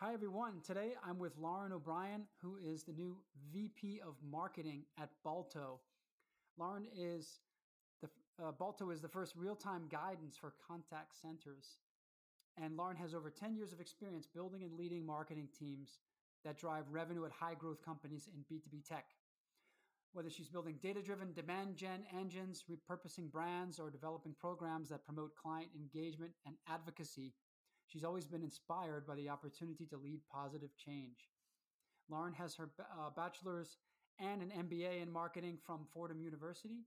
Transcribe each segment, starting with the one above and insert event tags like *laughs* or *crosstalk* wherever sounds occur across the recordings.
Hi, everyone. Today I'm with Lauren O'Brien, who is the new VP of Marketing at Balto. Lauren is the uh, Balto is the first real-time guidance for contact centers, and Lauren has over 10 years of experience building and leading marketing teams that drive revenue at high-growth companies in B2B tech. Whether she's building data-driven demand gen engines, repurposing brands, or developing programs that promote client engagement and advocacy She's always been inspired by the opportunity to lead positive change. Lauren has her uh, bachelor's and an MBA in marketing from Fordham University.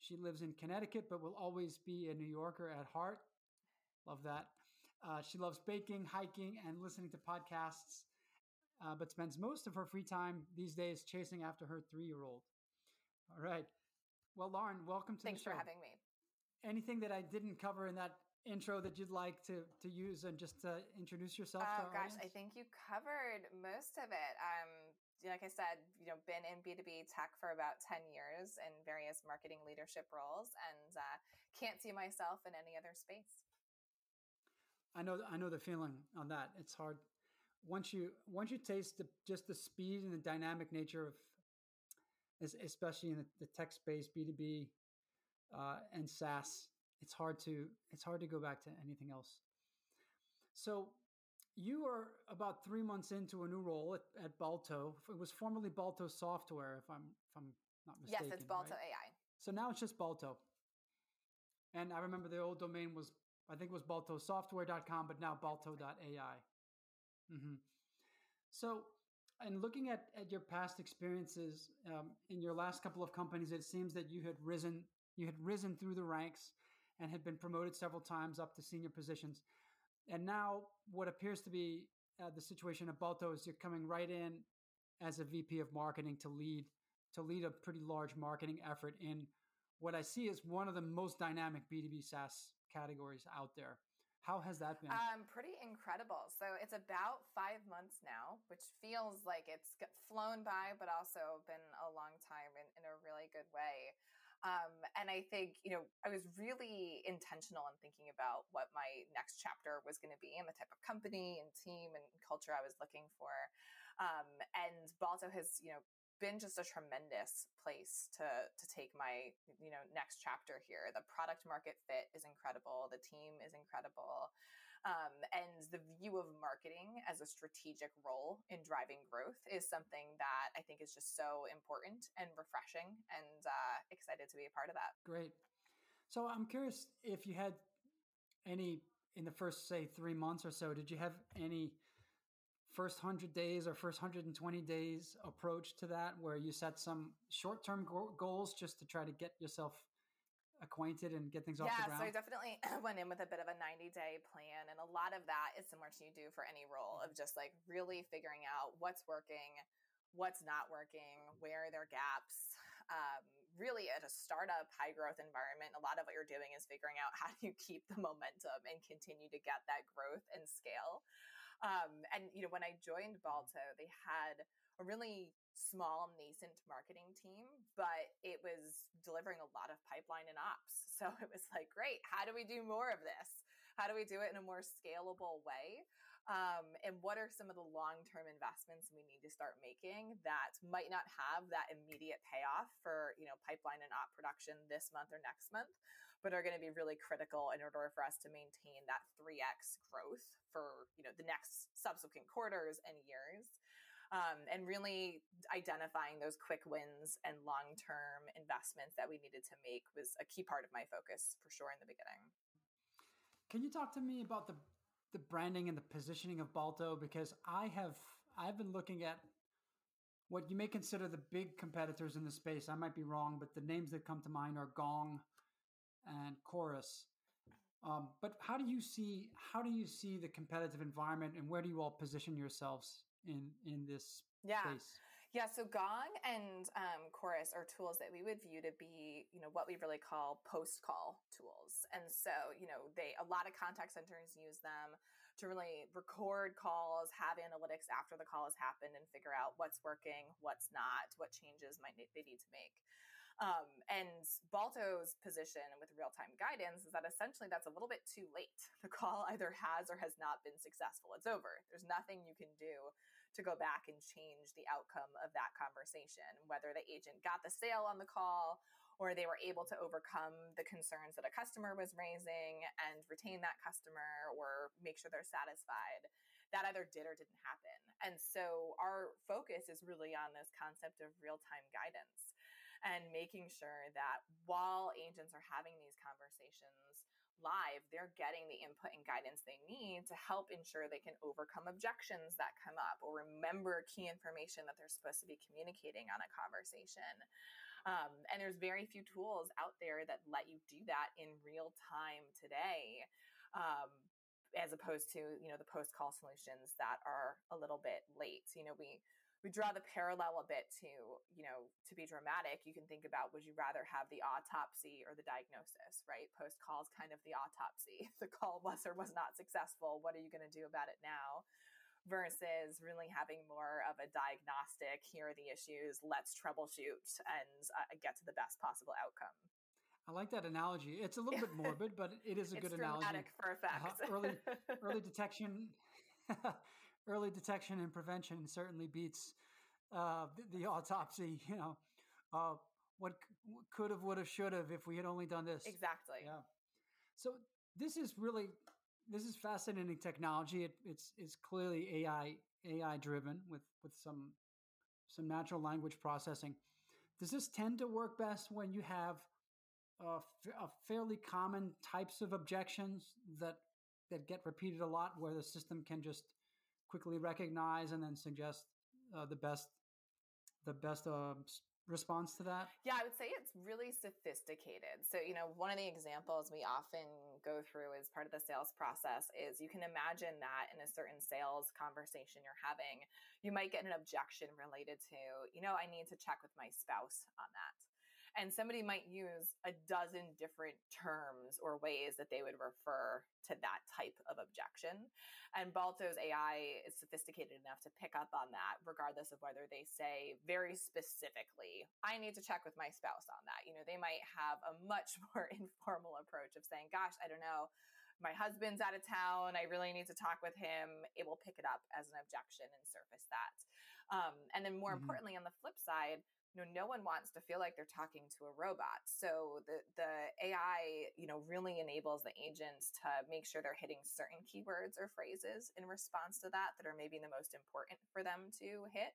She lives in Connecticut, but will always be a New Yorker at heart. Love that. Uh, she loves baking, hiking, and listening to podcasts, uh, but spends most of her free time these days chasing after her three year old. All right. Well, Lauren, welcome to Thanks the show. Thanks for having me. Anything that I didn't cover in that intro that you'd like to to use and just to introduce yourself? Oh gosh, audience? I think you covered most of it. Um, like I said, you know, been in B2B tech for about 10 years in various marketing leadership roles and uh, can't see myself in any other space. I know, I know the feeling on that. It's hard once you, once you taste the, just the speed and the dynamic nature of, especially in the, the tech space, B2B uh, and SaaS, it's hard to it's hard to go back to anything else. So you are about three months into a new role at, at Balto. It was formerly Balto Software, if I'm if I'm not mistaken. Yes, it's Balto right? AI. So now it's just Balto. And I remember the old domain was I think it was baltosoftware.com, but now balto.ai. Mm-hmm. So, and looking at, at your past experiences um, in your last couple of companies, it seems that you had risen you had risen through the ranks and had been promoted several times up to senior positions. And now, what appears to be uh, the situation at Balto is you're coming right in as a VP of marketing to lead to lead a pretty large marketing effort in what I see as one of the most dynamic B2B SaaS categories out there. How has that been? Um, pretty incredible. So it's about five months now, which feels like it's flown by, but also been a long time in, in a really good way. Um, and I think, you know, I was really intentional in thinking about what my next chapter was going to be and the type of company and team and culture I was looking for. Um, and Balto has, you know, been just a tremendous place to to take my you know next chapter here. The product market fit is incredible. The team is incredible um, and the view of marketing as a strategic role in driving growth is something that i think is just so important and refreshing and uh, excited to be a part of that. Great. So i'm curious if you had any in the first say three months or so did you have any first 100 days or first 120 days approach to that where you set some short-term go- goals just to try to get yourself acquainted and get things yeah, off the ground? Yeah, so I definitely *clears throat* went in with a bit of a 90 day plan. And a lot of that is similar to you do for any role of just like really figuring out what's working, what's not working, where are there gaps. Um, really, at a startup, high growth environment, a lot of what you're doing is figuring out how do you keep the momentum and continue to get that growth and scale. Um, and you know, when I joined Balto, they had a really small nascent marketing team, but it was delivering a lot of pipeline and ops. *laughs* So it was like, great, how do we do more of this? How do we do it in a more scalable way? Um, and what are some of the long term investments we need to start making that might not have that immediate payoff for you know pipeline and op production this month or next month, but are going to be really critical in order for us to maintain that 3x growth for you know the next subsequent quarters and years um, and really identifying those quick wins and long term investments that we needed to make was a key part of my focus for sure in the beginning. Can you talk to me about the the branding and the positioning of Balto? Because I have I've been looking at what you may consider the big competitors in the space. I might be wrong, but the names that come to mind are Gong and Chorus. Um, but how do you see how do you see the competitive environment, and where do you all position yourselves in in this yeah. space? Yeah. So Gong and um, Chorus are tools that we would view to be, you know, what we really call post call tools. And so, you know, they, a lot of contact centers use them to really record calls, have analytics after the call has happened and figure out what's working, what's not, what changes might they need to make. Um, and Balto's position with real time guidance is that essentially that's a little bit too late. *laughs* The call either has or has not been successful. It's over. There's nothing you can do to go back and change the outcome of that conversation, whether the agent got the sale on the call or they were able to overcome the concerns that a customer was raising and retain that customer or make sure they're satisfied. That either did or didn't happen. And so our focus is really on this concept of real time guidance and making sure that while agents are having these conversations, live, they're getting the input and guidance they need to help ensure they can overcome objections that come up or remember key information that they're supposed to be communicating on a conversation. Um, and there's very few tools out there that let you do that in real time today. Um, as opposed to you know the post call solutions that are a little bit late you know we we draw the parallel a bit to, you know, to be dramatic, you can think about would you rather have the autopsy or the diagnosis, right? Post call is kind of the autopsy. *laughs* The call was or was not successful. What are you going to do about it now? Versus really having more of a diagnostic, here are the issues, let's troubleshoot and uh, get to the best possible outcome. I like that analogy. It's a little bit *laughs* morbid, but it is a good analogy. for effect. Uh, early, *laughs* early detection early detection and prevention certainly beats uh, the, the, autopsy. *laughs* You know, uh, what could have, would have, should have if we had only done this. Exactly. Yeah. So this is really this is fascinating technology. It, it's it's clearly AI AI driven with with some some natural language processing. Does this tend to work best when you have a, a fairly common types of objections that that get repeated a lot, where the system can just quickly recognize and then suggest uh, the best the best uh, response to that? Yeah, I would say it's really sophisticated. So, you know, one of the examples we often go through as part of the sales process is you can imagine that in a certain sales conversation you're having, you might get an objection related to, you know, I need to check with my spouse on that. And somebody might use a dozen different terms or ways that they would refer to that type of objection. And Balto's AI is sophisticated enough to pick up on that, regardless of whether they say very specifically, I need to check with my spouse on that. You know, they might have a much *laughs* more informal approach of saying, gosh, I don't know my husband's out of town. I really need to talk with him. It will pick it up as an objection and surface that. Um, and then, more mm-hmm. importantly, on the flip side, you know, no one wants to feel like they're talking to a robot. So the the AI, you know, really enables the agents to make sure they're hitting certain keywords or phrases in response to that that are maybe the most important for them to hit.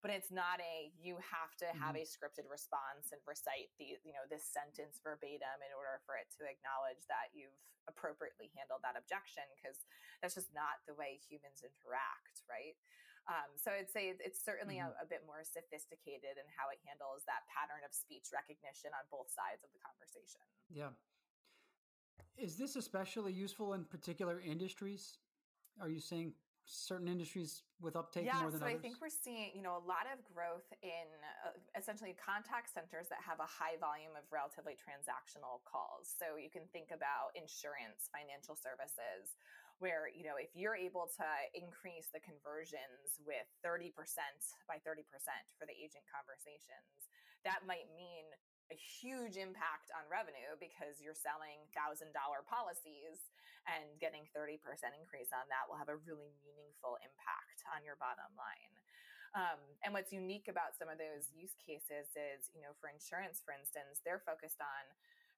But it's not a you have to have mm-hmm. a scripted response and recite the you know this sentence verbatim in order for it to acknowledge that you've appropriately handled that objection because that's just not the way humans interact, right? Um, so I'd say it's certainly mm-hmm. a, a, bit more sophisticated in how it handles that pattern of speech recognition on both sides of the conversation. Yeah. Is this especially useful in particular industries? Are you seeing certain industries with uptake yeah, more than so others? I think we're seeing, you know, a lot of growth in uh, essentially contact centers that have a high volume of relatively transactional calls. So you can think about insurance, financial services, where you know if you're able to increase the conversions with 30% by 30% for the agent conversations that might mean a huge impact on revenue because you're selling thousand dollar policies and getting 30% increase on that will have a really meaningful impact on your bottom line. Um, and what's unique about some of those use cases is you know for insurance for instance they're focused on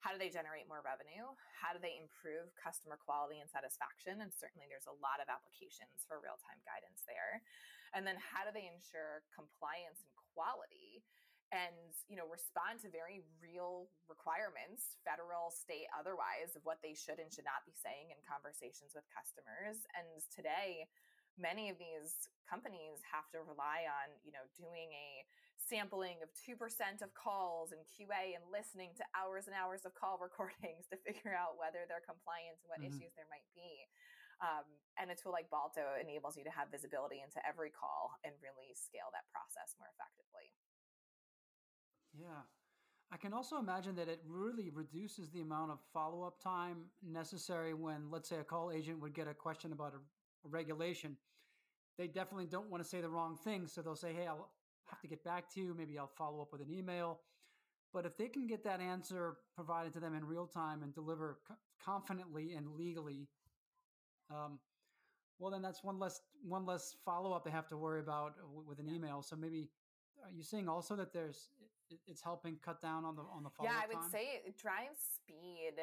how do they generate more revenue? How do they improve customer quality and satisfaction? And certainly there's a lot of applications for real time guidance there. And then how do they ensure compliance and quality? and you know respond to very real requirements federal state otherwise of what they should and should not be saying in conversations with customers and today many of these companies have to rely on you know doing a sampling of 2% of calls and QA and listening to hours and hours of call *laughs* recordings to figure out whether they're compliant and what mm-hmm. issues there might be. Um, and a tool like Balto enables you to have visibility into every call and really scale that process more effectively. Yeah. I can also imagine that it really reduces the amount of follow up time necessary when, let's say, a call agent would get a question about a, a regulation. They definitely don't want to say the wrong thing. So they'll say, Hey, I'll, have to get back to you. Maybe I'll follow up with an email. But if they can get that answer provided to them in real time and deliver co- confidently and legally, um, well, then that's one less one less follow up they have to worry about w- with an email. So maybe are you seeing also that there's it's helping cut down on the on the follow yeah i would time? say it drives speed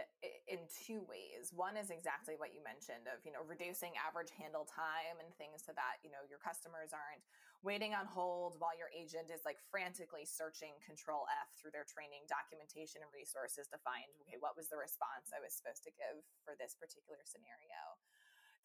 in two ways one is exactly what you mentioned of you know reducing average handle time and things so that you know your customers aren't waiting on hold while your agent is like frantically searching control f through their training documentation and resources to find okay what was the response i was supposed to give for this particular scenario?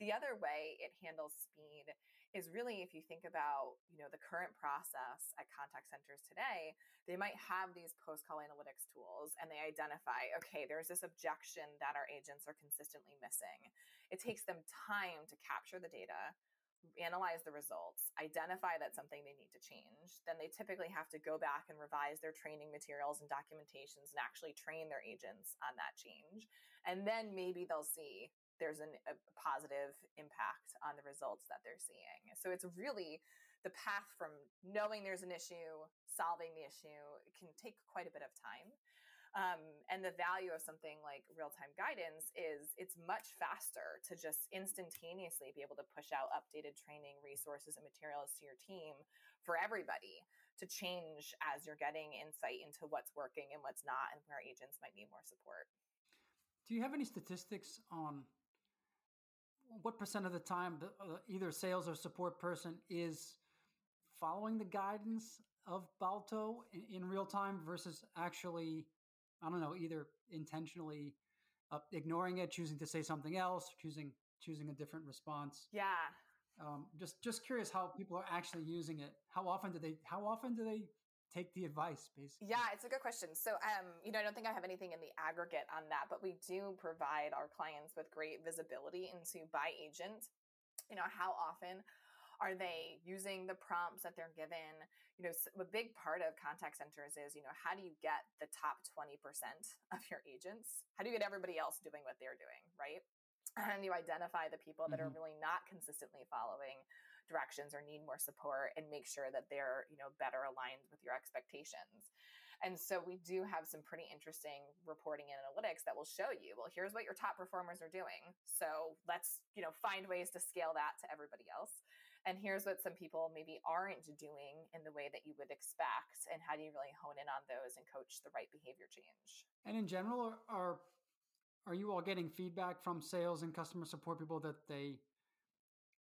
The other way it handles speed is really if you think about you know the current process at contact centers today they might have these post call analytics tools and they identify okay there's this objection that our agents are consistently missing. It takes them time to capture the data analyze the results identify that something they need to change then they typically have to go back and revise their training materials and documentations and actually train their agents on that change and then maybe they'll see there's an, a positive impact on the results that they're seeing. So it's really the path from knowing there's an issue, solving the issue, it can take quite a bit of time. Um, and the value of something like real time guidance is it's much faster to just instantaneously be able to push out updated training resources and materials to your team for everybody to change as you're getting insight into what's working and what's not and where agents might need more support. Do you have any statistics on what percent of the time uh, either sales or support person is following the guidance of Balto in, in real time versus actually, I don't know, either intentionally uh, ignoring it, choosing to say something else, choosing choosing a different response. Yeah. Um, just just curious how people are actually using it. How often do they? How often do they take the advice basically yeah it's a good question so um you know i don't think i have anything in the aggregate on that but we do provide our clients with great visibility into by agent you know how often are they using the prompts that they're given you know a big part of contact centers is you know how do you get the top 20% *laughs* of your agents? How do you get everybody else doing what they're doing right? And you identify the people that mm-hmm. are really not consistently following directions or need more support and make sure that they're you know better aligned with your expectations? And so we do have some pretty interesting reporting and analytics that will show you well here's what your top performers are doing. So let's you know find ways to scale that to everybody else and here's what some people maybe aren't doing in the way that you would expect and how do you really hone in on those and coach the right behavior change? And in general are are you all getting feedback from sales and customer support people that they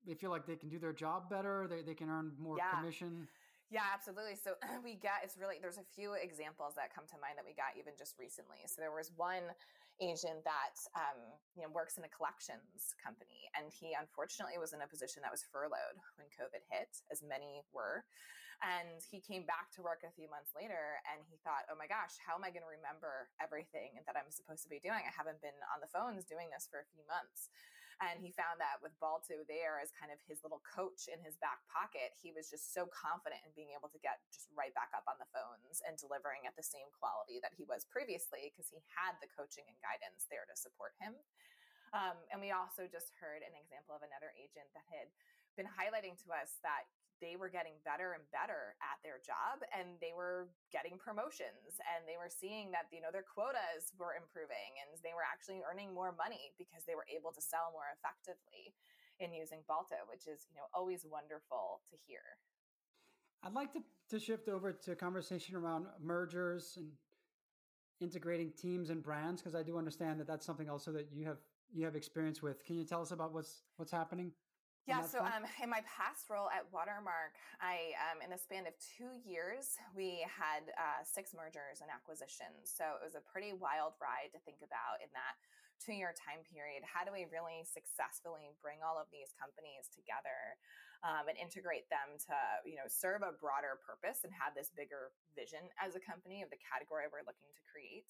they feel like they can do their job better they, they can earn more yeah. commission? Yeah absolutely. So *clears throat* we get it's really there's a few examples that come to mind that we got even just recently. So there was one agent that um, you know works in a collections company and he unfortunately was in a position that was furloughed when covid hit as many were and he came back to work a few months later and he thought, oh my gosh, how am I going to remember everything that I'm supposed to be doing? I haven't been on the phones doing this for a few months. And he found that with Balto there as kind of his little coach in his back pocket, he was just so confident in being able to get just right back up on the phones and delivering at the same quality that he was previously because he had the coaching and guidance there to support him. Um, and we also just heard an example of another agent that had been highlighting to us that they were getting better and better at their job and they were getting promotions and they were seeing that you know their quotas were improving and they were actually earning more money because they were able to sell more effectively in using Balto which is you know always wonderful to hear I'd like to, to shift over to conversation around mergers and integrating teams and brands because I do understand that that's something also that you have you have experience with. Can you tell us about what's what's happening? Yeah, so um, in my past role at Watermark, I um, in the span of two years, we had uh, six mergers and acquisitions. So it was a pretty wild ride to think about in that two year time period. How do we really successfully bring all of these companies together um, and integrate them to you know serve a broader purpose and have this bigger vision as a company of the category we're looking to create?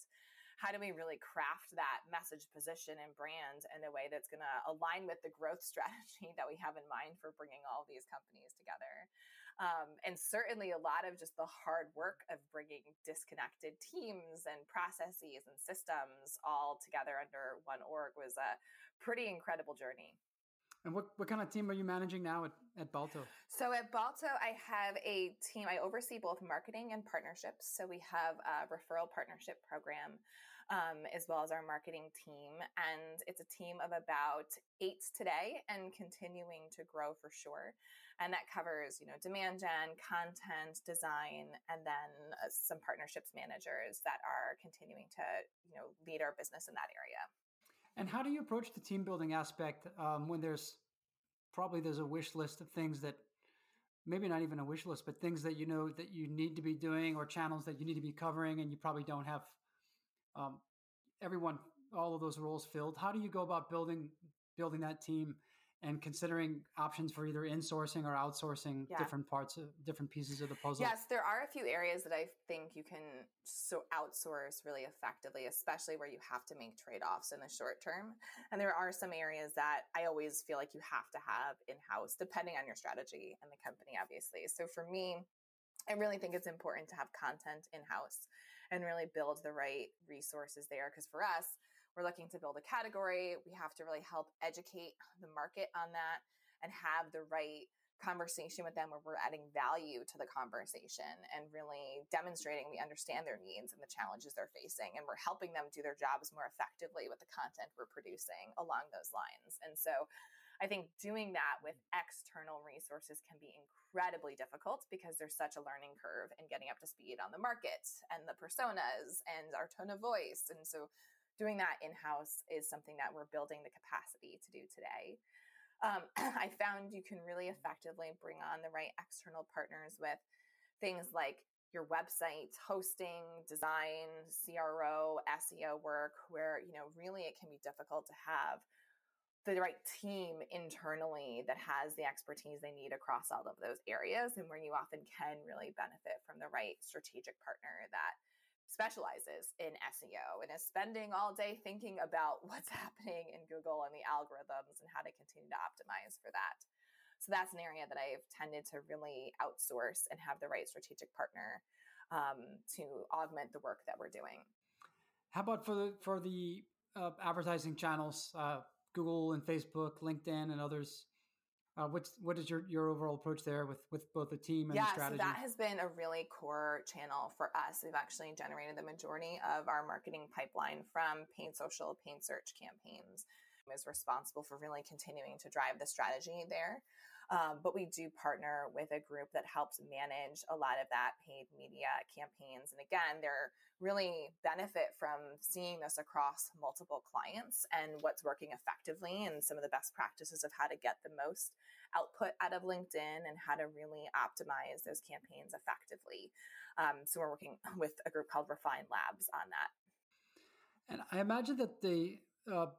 How do we really craft that message position and brand in a way that's going to align with the growth *laughs* strategy that we have in mind for bringing all these companies together um, and certainly a lot of just the hard work of bringing disconnected teams and processes and systems all together under one org was a pretty incredible journey And what, what kind of team are you managing now at, at Balto? So at Balto, I have a team. I oversee both marketing and partnerships. So we have a referral partnership program um, as well as our marketing team. And it's a team of about eight today and continuing to grow for sure. And that covers, you know, demand gen, content, design, and then uh, some partnerships managers that are continuing to, you know, lead our business in that area. And how do you approach the team building aspect um, when there's probably there's a wish list of things that maybe not even a wish list, but things that you know that you need to be doing or channels that you need to be covering, and you probably don't have um, everyone all of those roles filled. How do you go about building building that team and considering options for either insourcing or outsourcing yeah. different parts of different pieces of the puzzle. Yes, there are a few areas that I think you can so outsource really effectively, especially where you have to make trade-offs in the short term. And there are some areas that I always feel like you have to have in-house depending on your strategy and the company obviously. So for me, I really think it's important to have content in-house and really build the right resources there because for us we're looking to build a category. We have to really help educate the market on that and have the right conversation with them where we're adding value to the conversation and really demonstrating we understand their needs and the challenges they're facing and we're helping them do their jobs more effectively with the content we're producing along those lines. And so I think doing that with external resources can be incredibly difficult because there's such a learning curve in getting up to speed on the market and the personas and our tone of voice. And so doing that in house is something that we're building the capacity to do today. Um, *clears throat* I found you can really effectively bring on the right external partners with things like your website hosting, design, CRO, SEO work, where you know really it can be difficult to have the right team internally that has the expertise they need across all of those areas and where you often can really benefit from the right strategic partner that specializes in SEO and is spending all day thinking about *laughs* what's happening in Google and the algorithms and how to continue to optimize for that. So that's an area that I've tended to really outsource and have the right strategic partner um, to augment the work that we're doing. How about for the for the uh, advertising channels, uh, Google and Facebook, LinkedIn, and others? Uh, what's what is your your overall approach there with with both the team and yeah, the strategy? so that has been a really core channel for us. We've actually generated the majority of our marketing pipeline from paid social, paid search campaigns. Is responsible for really continuing to drive the strategy there. Um, but we do partner with a group that helps manage a lot of that paid media campaigns. And again, they're really benefit from seeing this across multiple clients and what's working effectively and some of the best practices of how to get the most output out of LinkedIn and how to really optimize those campaigns effectively. Um, so we're working *laughs* with a group called Refine Labs on that. And I imagine that the uh,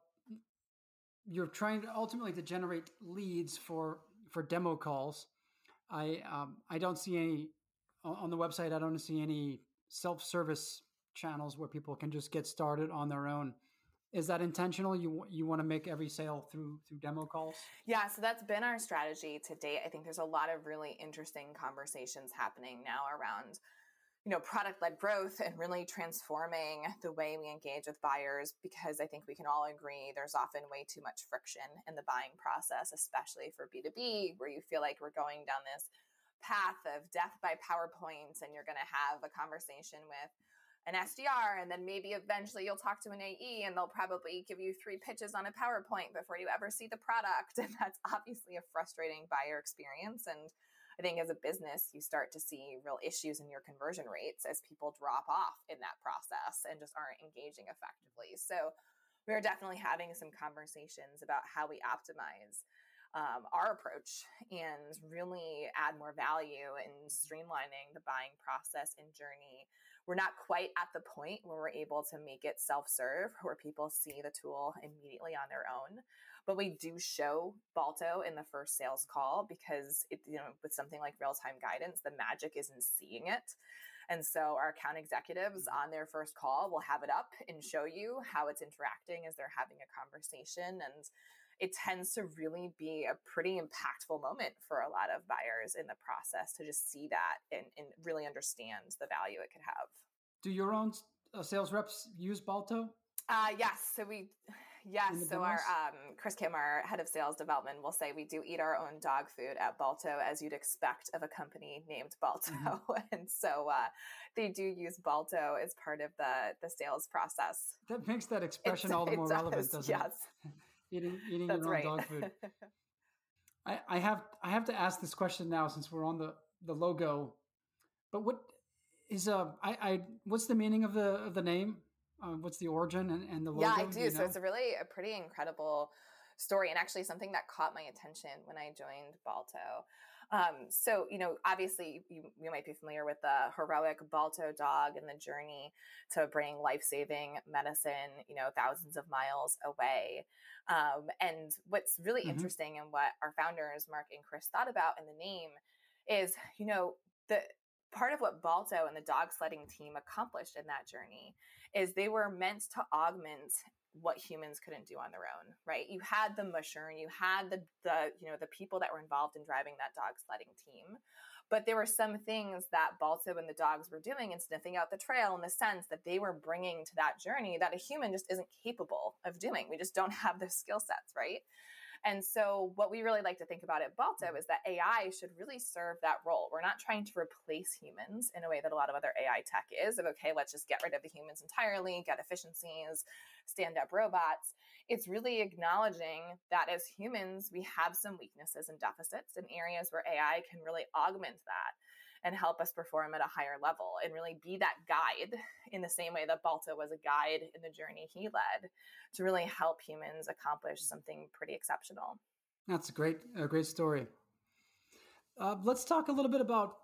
you're trying to ultimately to generate leads for for demo calls. I um, I don't see any on the website. I don't see any self service channels where people can just get started on their own. Is that intentional? You you want to make every sale through through demo calls? Yeah, so that's been our strategy to date. I think there's a lot of really interesting conversations happening now around you know product led growth and really transforming the way we engage with buyers because i think we can all agree there's often way too much friction in the buying process especially for b2b where you feel like we're going down this path of death by powerpoint and you're going to have a conversation with an SDR, and then maybe eventually you'll talk to an AE and they'll probably give you three pitches on a PowerPoint before you ever see the product. *laughs* And that's obviously a frustrating buyer experience. And I think as a business, you start to see real issues in your conversion rates as people drop off in that process and just aren't engaging effectively. So we're definitely having some conversations about how we optimize um, our approach and really add more value in streamlining the buying process and journey. We're not quite at the point where we're able to make it self serve, where people see the tool immediately on their own but we do show Balto in the first sales call because it, you know, with something like real time guidance, the magic is in seeing it. And so our account executives mm-hmm. on their first call will have it up and show you how it's interacting as they're having a conversation. And it tends to really be a pretty impactful moment for a lot of buyers in the process to just see that and, and really understand the value it could have. Do your own uh, sales reps use Balto? Uh, yes. So we Yes. So our um, Chris Kim, our head of sales development, will say we do eat our own dog food at Balto, as you'd expect of a company named Balto. Mm-hmm. *laughs* and so uh, they do use Balto as part of the the sales process. That makes that expression it's, all the more does, relevant, doesn't yes. it? Yes. *laughs* eating eating That's your own right. dog food. *laughs* I, I have I have to ask this question now since we're on the the logo. But what is uh I, I what's the meaning of the of the name? Uh, what's the origin and, and the logo? Yeah, I do. you know? So it's a really a pretty incredible story and actually something that caught my attention when I joined Balto. Um, so, you know, obviously you, you might be familiar with the heroic Balto dog and the journey to bring life saving medicine, you know, thousands of miles away. Um, and what's really mm-hmm. interesting and what our founders, Mark and Chris, thought about in the name is, you know, the part of what Balto and the dog sledding team accomplished in that journey is they were meant to augment what humans couldn't do on their own, right? You had the musher and you had the the you know the people that were involved in driving that dog sledding team. But there were some things that Balto and the dogs were doing and sniffing out the trail in the sense that they were bringing to that journey that a human just isn't capable of doing. We just don't *laughs* have those skill sets, right? And so, what we really like to think about at Balto mm-hmm. is that AI should really serve that role. We're not trying to replace humans in a way that a lot of other AI tech is of, okay, let's just get rid of the humans entirely, get efficiencies, stand up robots. It's really acknowledging that as humans, we have some weaknesses and deficits in areas where AI can really augment that and help us perform at a higher level and really be that guide in the same way that Balto was a guide in the journey he led to really help humans accomplish something pretty exceptional. That's a great, a great story. Uh, let's talk a little bit about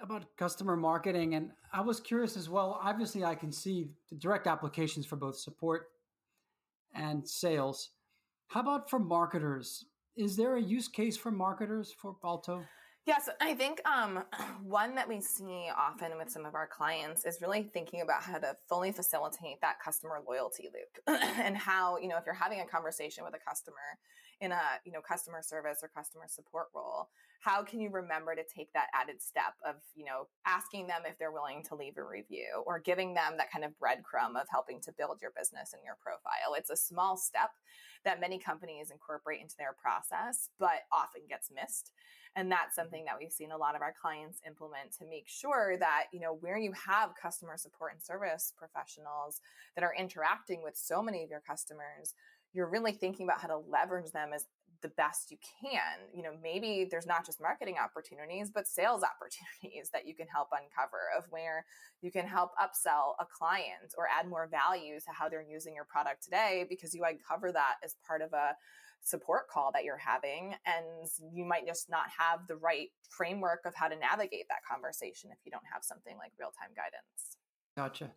about customer marketing, and I was curious as well. Obviously, I can see the direct applications for both support and sales. How about for marketers? Is there a use case for marketers for Balto? Yes, I think um, *clears throat* one that we see often with some of our clients is really thinking about how to fully facilitate that customer loyalty loop *clears throat* and how, you know, if you're having a conversation with a customer in a, you know, customer service or customer support role, how can you remember to take that added step of, you know, asking them if they're willing to leave a review or giving them that kind of breadcrumb of helping to build your business and your profile? It's a small step that many companies incorporate into their process, but often gets missed. And that's mm-hmm. something that we've seen a lot of our clients implement to make sure that, you know, where you have customer support and service professionals that are interacting with so many of your customers, you're really thinking about how to leverage them as the best you can. You know, maybe there's not just marketing opportunities, but sales *laughs* opportunities that you can help uncover of where you can help upsell a client or add more value to how they're using your product today because you uncover that as part of a support call that you're having and you might just not have the right framework of how to navigate that conversation if you don't have something like real-time guidance. Gotcha.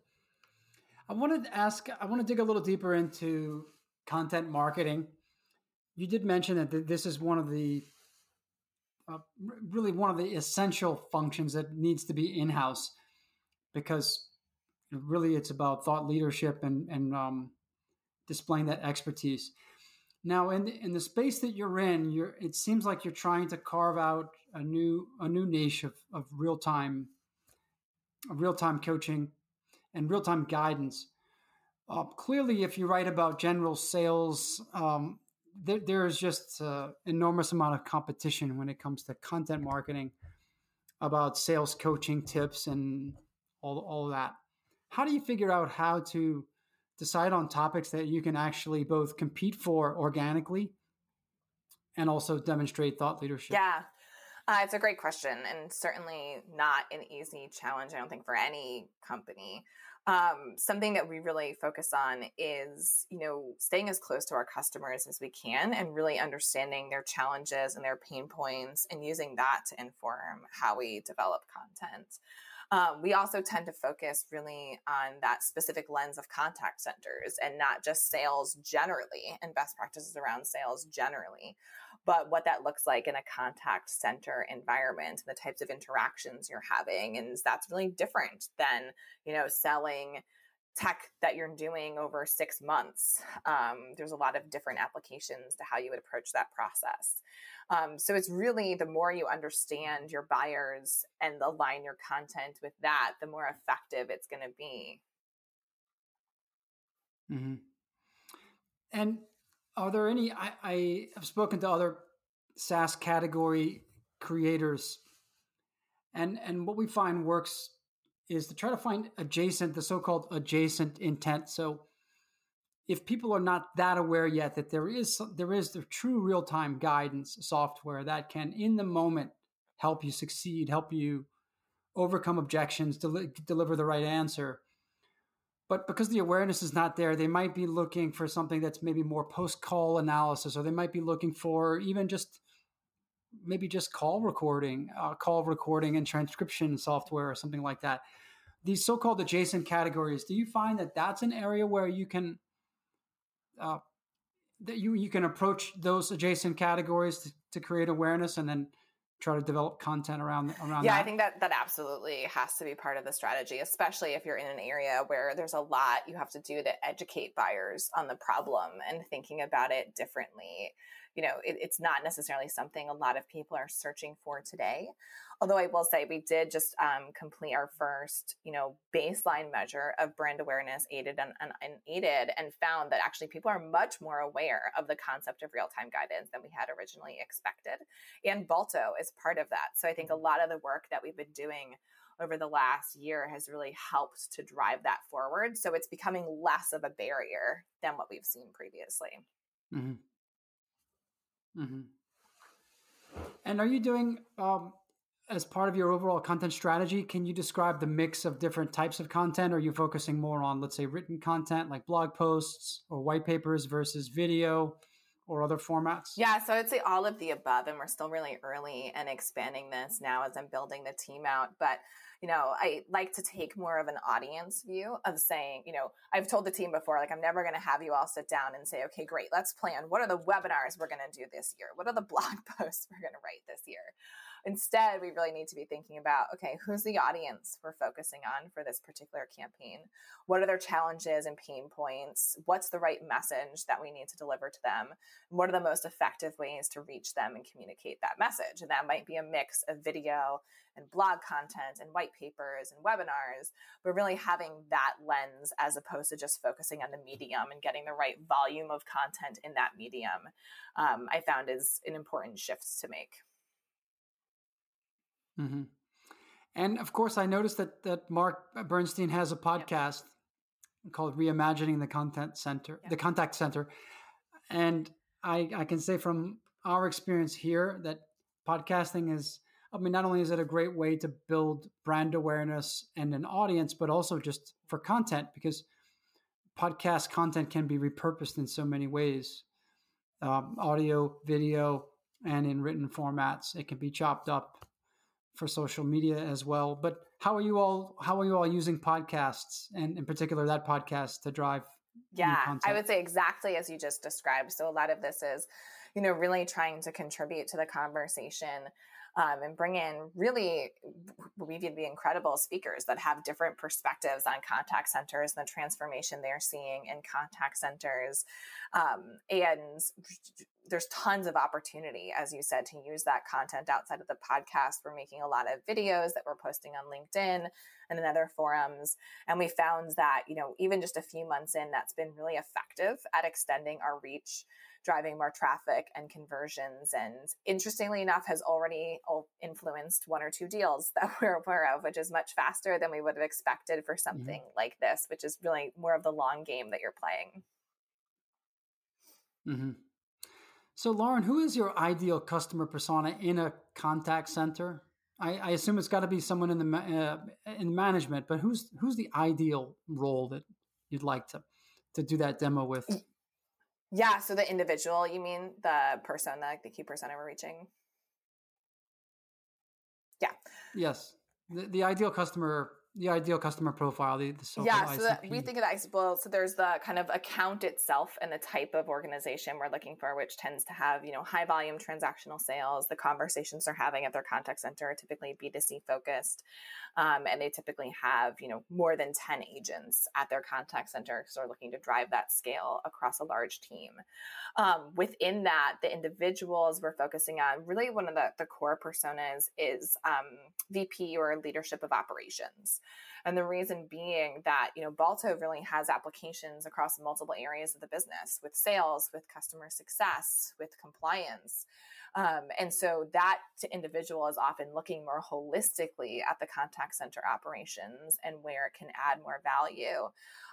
I wanted to ask i want to dig a little deeper into content marketing you did mention that this is one of the uh, really one of the essential functions that needs to be in-house because really it's about thought leadership and and um, displaying that expertise now, in the, in the space that you're in, you're it seems like you're trying to carve out a new a new niche of, of real time real time coaching and real time guidance. Uh, clearly, if you write about general sales, um, there, there is just an enormous amount of competition when it comes to content marketing about sales coaching tips and all all that. How do you figure out how to decide on topics that you can actually both compete for organically and also demonstrate thought leadership? Yeah. Uh, it's a great question and certainly not an easy challenge, I don't think, for any company. Um, something that we really focus on is, you know, staying as close to our customers as we can and really understanding their challenges and their pain points and using that to inform how we develop content. Um, we also tend to focus really on that specific lens of contact centers and not just sales generally and best practices around sales generally, but what that looks like in a contact center environment and the types of interactions you're having. And that's really different than, you know, selling tech that you're doing over six months. Um, there's a lot of different applications to how you would approach that process. Um, so it's really the more you understand your buyers and align your content with that, the more effective it's going to be. Mm-hmm. And are there any? I, I have spoken to other SaaS category creators, and and what we find works is to try to find adjacent, the so-called adjacent intent. So if people are not that aware yet that there is there is the true real-time guidance software that can in the moment help you succeed help you overcome objections del- deliver the right answer but because the awareness is not there they might be looking for something that's maybe more post-call analysis or they might be looking for even just maybe just call recording uh, call recording and transcription software or something like that. These so-called adjacent categories do you find that that's an area where you can uh, that you you can approach those adjacent categories to, to create awareness and then try to develop content around around yeah that? i think that that absolutely has to be part of the strategy especially if you're in an area where there's a lot you have to do to educate buyers on the problem and thinking about it differently you know it, it's not necessarily something a lot of people are searching for today Although I will say we did just um, complete our first, you know, baseline measure of brand awareness, aided and, unaided, and found that actually people are much more aware of the concept of real time guidance than we had originally expected. And Balto is part of that. So I think a lot of the work that we've been doing over the last year has really helped to drive that forward. So it's becoming less of a barrier than what we've seen previously. Mm-hmm. Mm-hmm. And are you doing um, as part of your overall content strategy, can you describe the mix of different types of content? Are you focusing more on, let's say, written content like blog posts or white papers versus video or other formats? Yeah, so I'd say all of the above. And we're still really early and expanding this now as I'm building the team out. But you know, I like to take more of an audience view of saying, you know, I've told the team before, like, I'm never going to have you all sit down and say, okay, great, let's plan. What are the webinars we're going to do this year? What are the *laughs* blog posts we're going to write this year? Instead, we really need to be thinking about okay, who's the audience we're focusing on for this particular campaign? What are their challenges and pain points? What's the right message that we need to deliver to them? What are the most effective ways to reach them and communicate that message? And that might be a mix of video and blog content and white papers and webinars, but really having that lens as opposed to just focusing on the medium and getting the right volume of content in that medium, um, I found is an important shift to make. Mm-hmm. And of course, I noticed that that Mark Bernstein has a podcast yeah. called "Reimagining the Content Center," yeah. the Contact Center, and I, I can say from our experience here that podcasting is. I mean, not only is it a great way to build brand awareness and an audience, but also just for content because podcast content can be repurposed in so many ways um, audio, video, and in written formats. It can be chopped up for social media as well. But how are you all? How are you all using podcasts, and in particular that podcast to drive? Yeah, I would say exactly as you just described. So a lot of this is, you know, really trying to contribute to the conversation. Um, and bring in really we view to be incredible speakers that have different perspectives on contact centers and the transformation they're seeing in contact centers. Um, and there's tons of opportunity, as you said, to use that content outside of the podcast. We're making a lot of videos that we're posting on LinkedIn and in other forums. And we found that, you know, even just a few months in, that's been really effective at extending our reach, driving more traffic and conversions. And interestingly enough, has already influenced one or two deals *laughs* that we're aware of, which is much faster than we would have expected for mm-hmm. something mm-hmm. like this, which is really more of the long game that you're playing. Mm-hmm. So, Lauren, who is your ideal customer persona in a contact center? I, I assume it's got to be someone in the uh, in management, but who's who's the ideal role that you'd like to to do that demo with? Yeah, so the individual, you mean the persona, the key persona we're reaching? Yeah. Yes, the, the ideal customer the ideal customer profile the, the yeah so the, we think of that well so there's the kind of account itself and the type of organization we're looking for which tends to have you know high volume transactional sales. The conversations they're having at their contact center are typically b2c focused um, and they typically have you know more than 10 agents at their contact center because they're looking to drive that scale across a large team. Um, within that the individuals we're focusing on really one of the, the core personas is um, vp or leadership of operations And the reason being that, you know, Balto really has applications across multiple areas of the business with sales, with customer success, with compliance. Um, and so that individual is often looking more holistically at the contact center operations and where it can add more value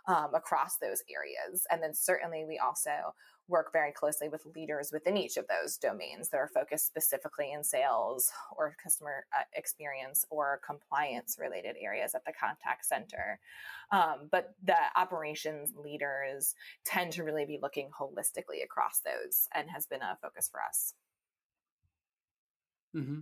um, across those areas. And then certainly we also work very closely with leaders within each of those domains that are focused specifically in sales or customer uh, experience or compliance related areas at the contact center. Um, but the operations leaders tend to really be looking holistically across those and has been a focus for us. Mm-hmm.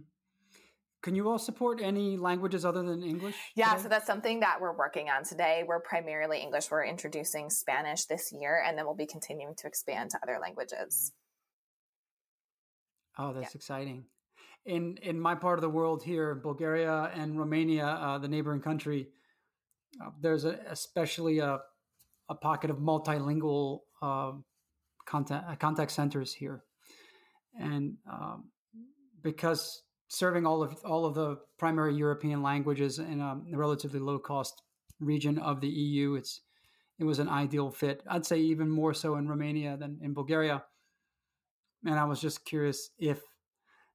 Can you all support any languages other than English? Yeah, today? so that's something that we're working on today. We're primarily English. We're introducing Spanish this year, and then we'll be continuing to expand to other languages. Oh, that's yeah. exciting. In in my part of the world here, Bulgaria and Romania, uh, the neighboring country, uh, there's a, especially a, a pocket of multilingual uh, contact, contact centers here. And um, because serving all of all of the primary European languages in a relatively low cost region of the EU. It's it was an ideal fit. I'd say even more so in Romania than in Bulgaria. And I was just curious if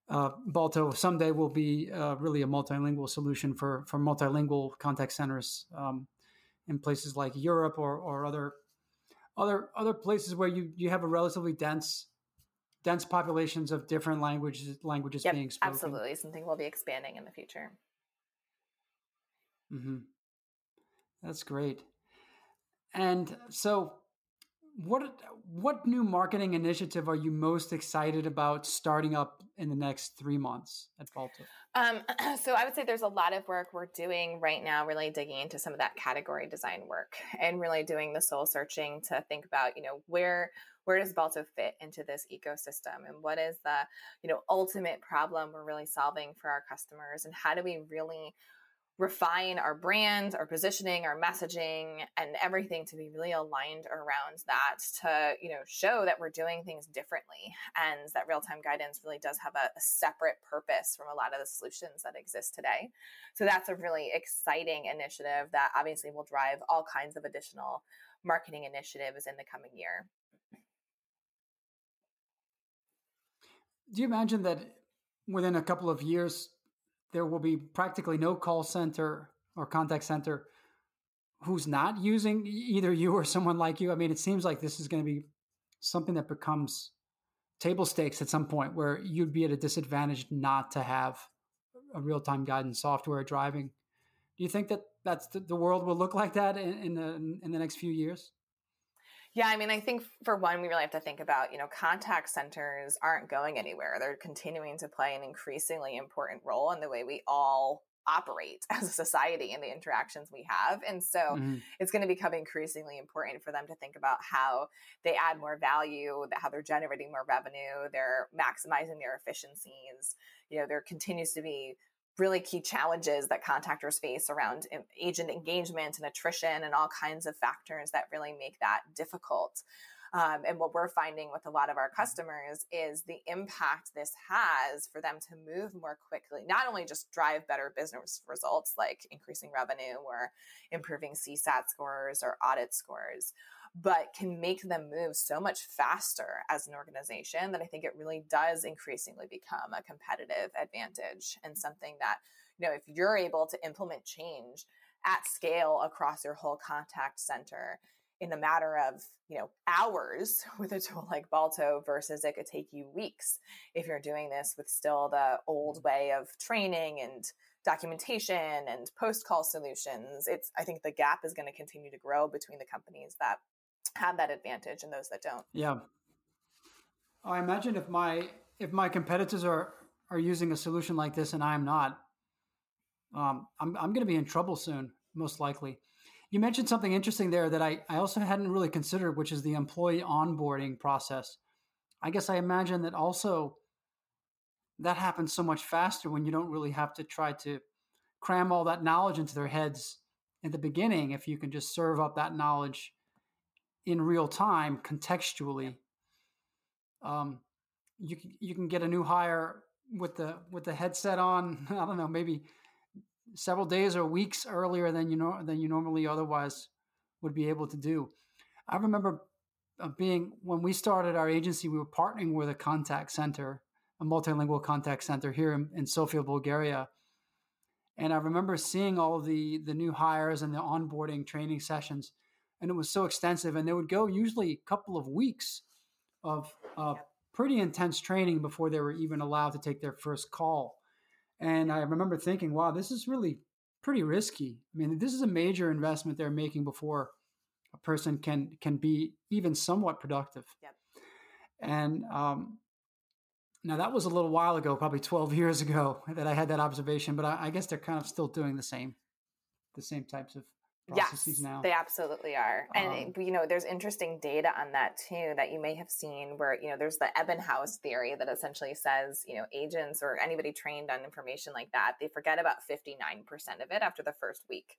uh, Balto someday will be uh, really a multilingual solution for for multilingual contact centers um, in places like Europe or or other other other places where you you have a relatively dense dense populations of different languages languages yep, being spoken. Absolutely, something we'll be expanding in the future. Mm-hmm. That's great. And so, what what new marketing initiative are you most excited about starting up in the next three months at Balto? Um, *clears throat* so I would say there's a lot of work we're doing right now, really digging into some of that category design work and really doing the soul searching to think about, you know, where where does Balto fit into this ecosystem? And what is the you know ultimate problem we're really solving for our customers? And how do we really refine our brand our positioning our messaging and everything to be really aligned around that to you know show that we're doing things differently? And that real-time guidance really does have a, a separate purpose from a lot of the solutions that exist today. So that's a really exciting initiative that obviously will drive all kinds of additional marketing initiatives in the coming year do you imagine that within a couple of years there will be practically no call center or contact center who's not using either you or someone like you? I mean, it seems like this is going to be something that becomes table stakes at some point where you'd be at a disadvantage not to have a real-time guidance software driving. Do you think that that's the, the world will look like that in, in the in the next few years? Yeah, I mean, I think for one, we really have to think about, you know, contact centers aren't going anywhere. They're continuing to play an increasingly important role in the way we all operate *laughs* as a society and the interactions we have. And so mm-hmm. it's going to become increasingly important for them to think about how they add more value, how they're generating more revenue, they're maximizing their efficiencies. You know, there continues to be really key challenges that contactors face around agent engagement and attrition and all kinds of factors that really make that difficult. Um, and what we're finding with a lot of our customers is the impact this has for them to move more quickly, not only just drive better business results like increasing revenue or improving CSAT scores or audit scores, but can make them move so much faster as an organization that I think it really does increasingly become a competitive advantage and something that, you know, if you're able to implement change at scale across your whole contact center in the matter of you know hours *laughs* with a tool like balto versus it could take you weeks if you're doing this with still the old mm. way of training and documentation and post call solutions it's i think the gap is going to continue to grow between the companies that have that advantage and those that don't. Yeah. I imagine if my if my competitors are are using a solution like this and I'm not, um, I'm I'm going to be in trouble soon, most likely. You mentioned something interesting there that I, I also hadn't really considered, which is the employee onboarding process. I guess I imagine that also that happens so much faster when you don't really have to try to cram all that knowledge into their heads at the beginning if you can just serve up that knowledge in real time contextually um, you can you can get a new hire with the with the headset on *laughs* i don't know maybe several days or weeks earlier than you know than you normally otherwise would be able to do. I remember uh, being when we started our agency, we were partnering with a contact center, a multilingual contact center here in, in Sofia, Bulgaria. And I remember seeing all the the new hires and the onboarding training sessions, and it was so extensive. And they would go usually a couple of weeks of uh, pretty intense training before they were even allowed to take their first call. And I remember thinking, wow, this is really pretty risky. I mean, this is a major investment they're making before a person can can be even somewhat productive. Yep. And um, now that was a little while ago, probably 12 years ago, that I had that observation. But I, I guess they're kind of still doing the same, the same types of processes yes, now. They absolutely are. And, um, you know, there's interesting data on that too that you may have seen where, you know, there's the Ebbinghaus theory that essentially says, you know, agents or anybody trained on information like that, they forget about 59% of it after the first week.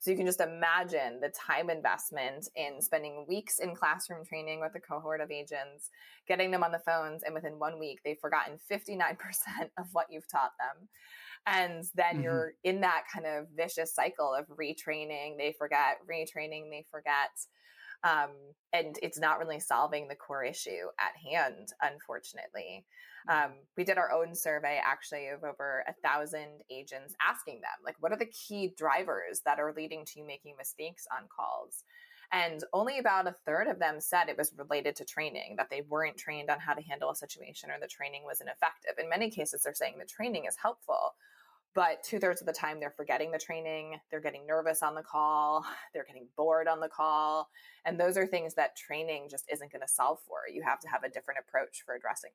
So you can just imagine the time investment in spending weeks in classroom training with a cohort of agents, getting them on the phones, and within one week, they've forgotten 59% *laughs* of what you've taught them and then mm-hmm. you're in that kind of vicious cycle of retraining they forget retraining they forget um, and it's not really solving the core issue at hand unfortunately mm-hmm. um, we did our own survey actually of over a thousand agents asking them like what are the key drivers that are leading to you making mistakes on calls and only about a third of them said it was related to training, that they weren't trained on how to handle a situation or the training was ineffective. In many cases, they're saying the training is helpful, but two thirds of the time they're forgetting the training, they're getting nervous on the call, *sighs* they're getting bored on the call. And those are things that training just isn't going to solve for. You have to have a different approach for addressing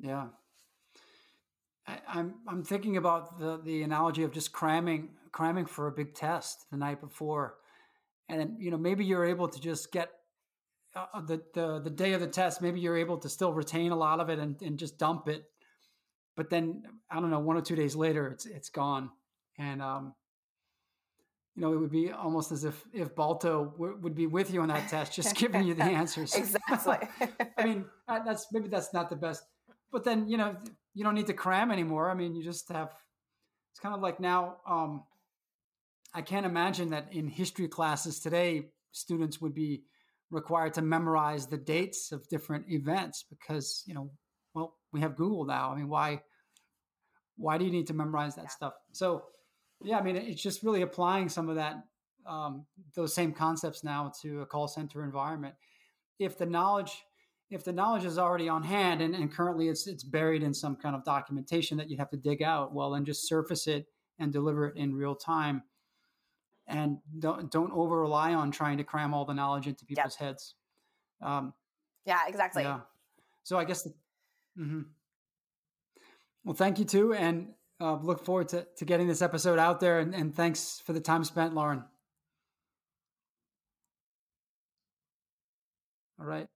that. Yeah. I, I'm I'm thinking about the the analogy of just cramming cramming for a big test the night before, and then you know maybe you're able to just get uh, the, the the day of the test. Maybe you're able to still retain a lot of it and, and just dump it but then I don't know, one or two days later, it's it's gone, and um, you know, it would be almost as if if Balto w- would be with you on that test, just giving you the *laughs* answers. exactly. *laughs* I mean, uh, that's maybe that's not the best, but then you know, you don't need to cram anymore. I mean, you just have. It's kind of like now. Um, I can't imagine that in history classes today, students would be required to memorize the dates of different events because you know well, we have Google now. I mean, why why do you need to memorize that yeah. stuff? So, yeah, I mean, it's just really applying some of that um, those same concepts now to a call center environment. If the knowledge if the knowledge is already on hand and, and currently it's it's buried in some kind of documentation that you have to dig out, well, then just surface it and deliver it in real time. And don't don't over rely on trying to cram all the knowledge into people's yep. heads. Um, yeah, exactly. Yeah. So I guess the, Mm-hmm. Well, thank you too, and uh, look forward to, to getting this episode out there. And, and thanks for the time spent, Lauren. All right.